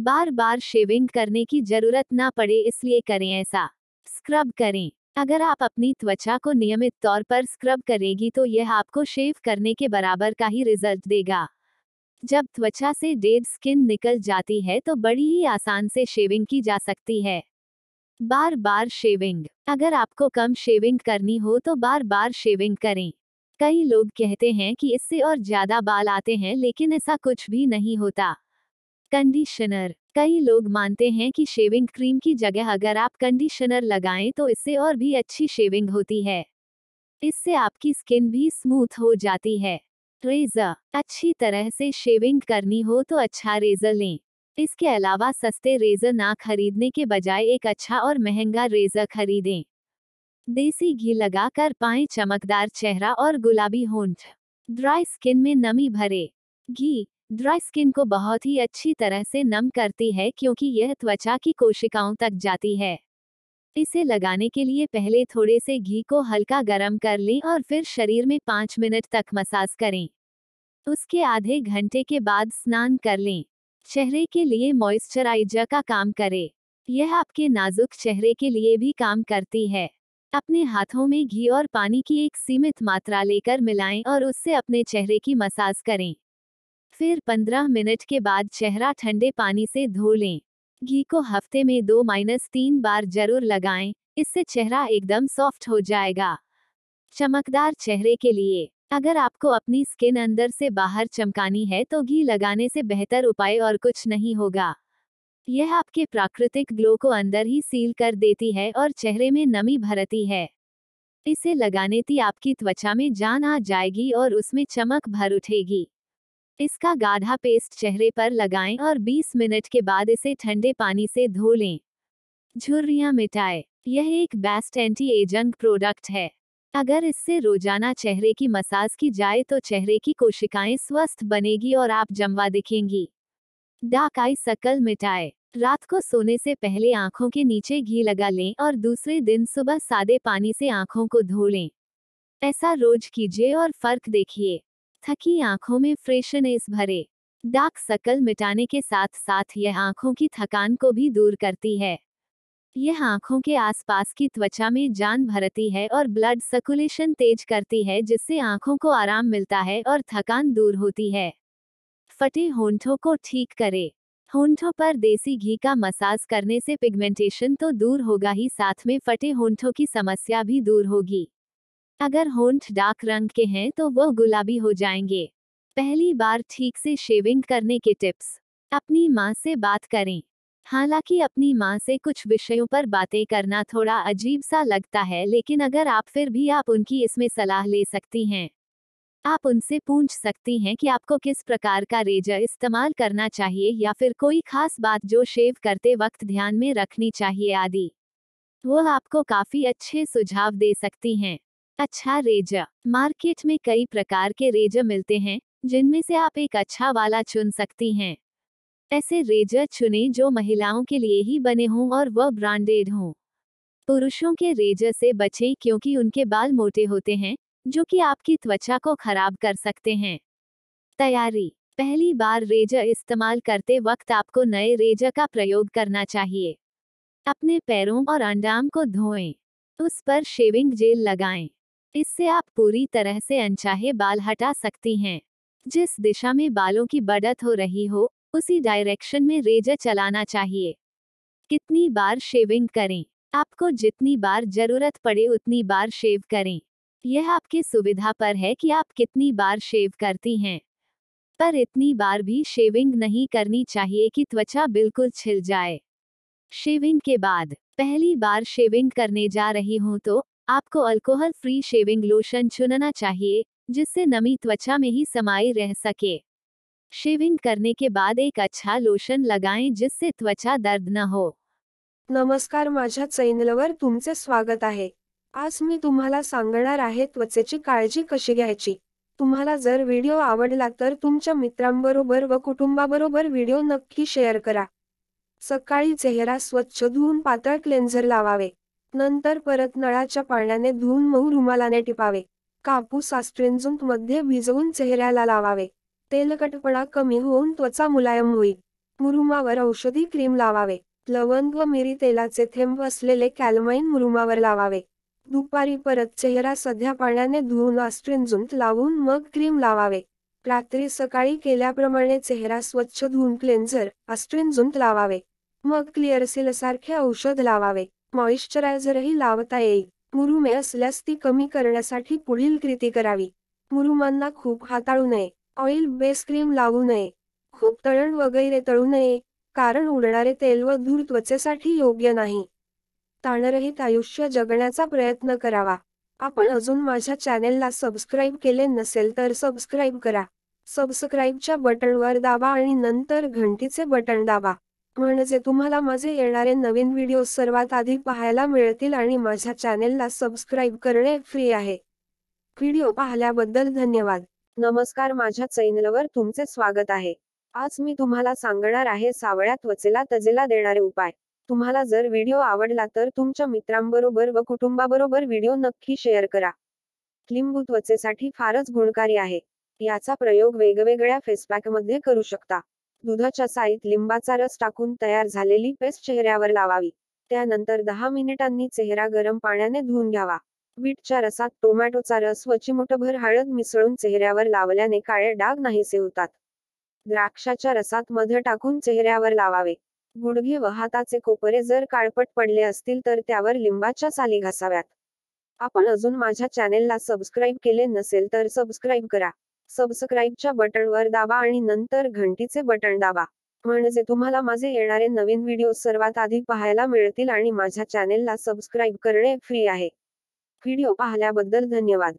बार बार शेविंग करने की ज़रूरत ना पड़े इसलिए करें ऐसा। स्क्रब करें। अगर आप अपनी त्वचा को नियमित तौर पर स्क्रब करेगी तो यह आपको शेव करने के बराबर का ही रिज़ल्ट देगा। जब त्वचा से डेड स्किन निकल जाती है तो बड़ी ही आसान से शेविंग की जा सकती है। बार बार शेविंग। अगर आपको कम शेविंग करनी हो तो बार बार शेविंग करें। कई लोग कहते हैं कि इससे और ज़्यादा बाल आते हैं लेकिन ऐसा कुछ भी नहीं होता। कंडीशनर। कई लोग मानते हैं कि शेविंग क्रीम की जगह अगर आप कंडीशनर लगाएँ तो इससे और भी अच्छी शेविंग होती है। इससे आपकी स्किन भी स्मूथ हो जाती है। रेजर। अच्छी तरह से शेविंग करनी हो तो अच्छा रेजर लें। इसके अलावा सस्ते रेजर ना खरीदने के बजाय एक अच्छा और महँगा रेजर खरीदें। देसी घी लगाकर पाएँ चमकदार चेहरा और गुलाबी होंठ। ड्राई स्किन में नमी भरे। घी। ड्राई स्किन को बहुत ही अच्छी तरह से नम करती है क्योंकि यह त्वचा की कोशिकाओं तक जाती है। इसे लगाने के लिए पहले थोड़े से घी को हल्का गर्म कर लें और फिर शरीर में पाँच मिनट तक मसाज करें। उसके आधे घंटे के बाद स्नान कर लें। चेहरे के लिए मॉइस्चराइजर का काम करे। यह आपके नाजुक चेहरे के लिए भी काम करती है। अपने हाथों में घी और पानी की एक सीमित मात्रा लेकर मिलाएँ और उससे अपने चेहरे की मसाज करें। फिर 15 मिनट के बाद चेहरा ठंडे पानी से धो लें। घी को हफ़्ते में दो माइनस तीन बार ज़रूर लगाएँ, इससे चेहरा एकदम सॉफ्ट हो जाएगा। चमकदार चेहरे के लिए, अगर आपको अपनी स्किन अंदर से बाहर चमकानी है तो घी लगाने से बेहतर उपाय और कुछ नहीं होगा। यह आपके प्राकृतिक ग्लो को अंदर ही सील कर देती है और चेहरे में नमी भरती है। इसे लगाने ती आपकी त्वचा में जान आ जाएगी और उसमें चमक भर उठेगी। इसका गाढ़ा पेस्ट चेहरे पर लगाएँ और 20 मिनट के बाद इसे ठंडे पानी से धो लें। झुर्रियाँ मिटाए। यह एक बेस्ट एंटी एजंग प्रोडक्ट है। अगर इससे रोज़ाना चेहरे की मसाज की जाए तो चेहरे की कोशिकाएँ स्वस्थ बनेगी और आप जमवा दिखेंगी। डाक आई सकल मिटाए। रात को सोने से पहले आँखों के नीचे घी लगा लें और दूसरे दिन सुबह सादे पानी से आँखों को धो लें। ऐसा रोज कीजिए और फ़र्क देखिए। थकी आँखों में फ्रेशनेस भरे, डार्क सकल मिटाने के साथ साथ यह आँखों की थकान को भी दूर करती है। यह आँखों के आसपास की त्वचा में जान भरती है और ब्लड सर्कुलेशन तेज करती है जिससे आँखों को आराम मिलता है और थकान दूर होती है। फटे होंठों को ठीक करे। होंठों पर देसी घी का मसाज करने से पिगमेंटेशन तो दूर होगा ही, साथ में फटे होंठों की समस्या भी दूर होगी। अगर होंठ डार्क रंग के हैं तो वो गुलाबी हो जाएँगे। पहली बार ठीक से शेविंग करने के टिप्स। अपनी माँ से बात करें। हालाँकि अपनी माँ से कुछ विषयों पर बातें करना थोड़ा अजीब सा लगता है, लेकिन अगर आप फिर भी आप उनकी इसमें सलाह ले सकती हैं। आप उनसे पूछ सकती हैं कि आपको किस प्रकार का रेजर इस्तेमाल करना चाहिए या फिर कोई खास बात जो शेव करते वक्त ध्यान में रखनी चाहिए आदि। वो आपको काफ़ी अच्छे सुझाव दे सकती हैं। अच्छा रेजर मार्केट में कई प्रकार के रेजर मिलते हैं, जिनमें से आप एक अच्छा वाला चुन सकती हैं। ऐसे रेजर चुने जो महिलाओं के लिए ही बने हों और वह ब्रांडेड हों। पुरुषों के रेजर से बचें क्योंकि उनके बाल मोटे होते हैं, जो कि आपकी त्वचा को खराब कर सकते हैं। तैयारी। पहली बार रेजर इस्तेमाल करते वक्त आपको नए रेजर का प्रयोग करना चाहिए। अपने पैरों और अंडाम को धोएँ। उस पर शेविंग जेल लगाएँ। इससे आप पूरी तरह से अनचाहे बाल हटा सकती हैं। जिस दिशा में बालों की बढ़त हो रही हो, उसी डायरेक्शन में रेजर चलाना चाहिए। कितनी बार शेविंग करें। आपको जितनी बार ज़रूरत पड़े उतनी बार शेव करें। यह आपकी सुविधा पर है कि आप कितनी बार शेव करती हैं। पर इतनी बार भी शेविंग नहीं करनी चाहिए कि त्वचा बिल्कुल छिल जाए। शेविंग के बाद, पहली बार शेविंग करने जा रही हूँ तो आपको अल्कोहल फ्री शेविंग लोशन चुनना चाहिए, जिससे नमी त्वचा में ही समाई रह सके। शेविंग करने के बाद एक अच्छा लोशन लगाएँ जिससे त्वचा दर्द न हो। नमस्कार, माझ्या चैनलवर तुमचे स्वागत आहे. आज मी तुम्हाला सांगणार आहे त्वचेची काळजी कशी घ्यायची. तुम्हाला जर व्हिडिओ आवडला तर तुमच्या मित्रांबरोबर व कुटुंबाबरोबर व्हिडिओ नक्की शेअर करा. सकाळी चेहरा स्वच्छ धुवून पातळ क्लेन्झर लावावे. नंतर परत नळाच्या पाण्याने धुवून मऊ रुमालाने टिपावे. कापूसमध्ये भिजवून चेहऱ्याला लावावे. तेलकटपणा कमी होऊन त्वचा मुलायम होईल. मुरुमावर औषधी क्रीम लावावे. लवंग व मिरी तेलाचे थेंब असलेले कॅलमाइन मुरुमावर लावावे. दुपारी परत चेहरा सध्या पाण्याने धुवून अस्ट्रिंजून लावून मग क्रीम लावावे. रात्री सकाळी केल्याप्रमाणे चेहरा स्वच्छ धुवून क्लेन्झर अस्ट्रिंजून लावावे. मग क्लिअरसिल सारखे औषध लावावे. मॉइश्चरायझरही लावता येईल. मुरुमे असल्यास ती कमी करण्यासाठी पुढील कृती करावी. मुरुमांना खूप हाताळू नये. ऑइल बेस क्रीम लावू नये. खूप तळण वगैरे तळू नये कारण उडणारे तेल व धूर त्वचेसाठी योग्य नाही. ताणरहित आयुष्य जगण्याचा प्रयत्न करावा. आपण अजून माझ्या चॅनेलला सबस्क्राईब केले नसेल तर सबस्क्राईब करा. सबस्क्राईबच्या बटनवर दाबा आणि नंतर घंटीचे बटन दाबा. म्हणजे तुम्हाला माझे येणारे नवीन व्हिडिओ सर्वात आधी पाहायला मिळतील आणि माझ्या चॅनेलला सबस्क्राईब करणे फ्री आहे. व्हिडिओ पाहिल्याबद्दल धन्यवाद. नमस्कार माझ्या चॅनलवर तुमचे स्वागत आहे. आज मी तुम्हाला सांगणार आहे सावळ्या त्वचेला तजेला देणारे उपाय. तुम्हाला जर व्हिडिओ आवडला तर तुमच्या मित्रांबरोबर व कुटुंबाबरोबर व्हिडिओ नक्की शेअर करा. लिंबू त्वचेसाठी फारच गुणकारी आहे. याचा प्रयोग वेगवेगळ्या फेसपॅकमध्ये करू शकता. दुधाच्या साईत लिंबाचा रस टाकून तयार झालेली पेस्ट चेहऱ्यावर लावावी. त्यानंतर दहा मिनिटांनी चेहरा गरम पाण्याने धुवून घ्यावा. बीटच्या रसात टोमॅटोचा रस व चिमुटभर हळद मिसळून चेहऱ्यावर लावल्याने काळे डाग नाहीसे होतात. द्राक्षाच्या रसात मध टाकून चेहऱ्यावर लावावे. गुडघे व हाताचे कोपरे जर काळपट पडले असतील तर त्यावर लिंबाच्या साली घासाव्यात. आपण अजून माझ्या चॅनेलला सबस्क्राईब केले नसेल तर सबस्क्राईब करा. सबस्क्राईबच्या बटनवर दाबा आणि नंतर घंटीचे बटन दाबा. म्हणजे तुम्हाला माझे येणारे नवीन व्हिडिओ सर्वात आधी पाहायला मिळतील आणि माझ्या चॅनेलला सबस्क्राईब करणे फ्री आहे. व्हिडिओ पाहिल्याबद्दल धन्यवाद.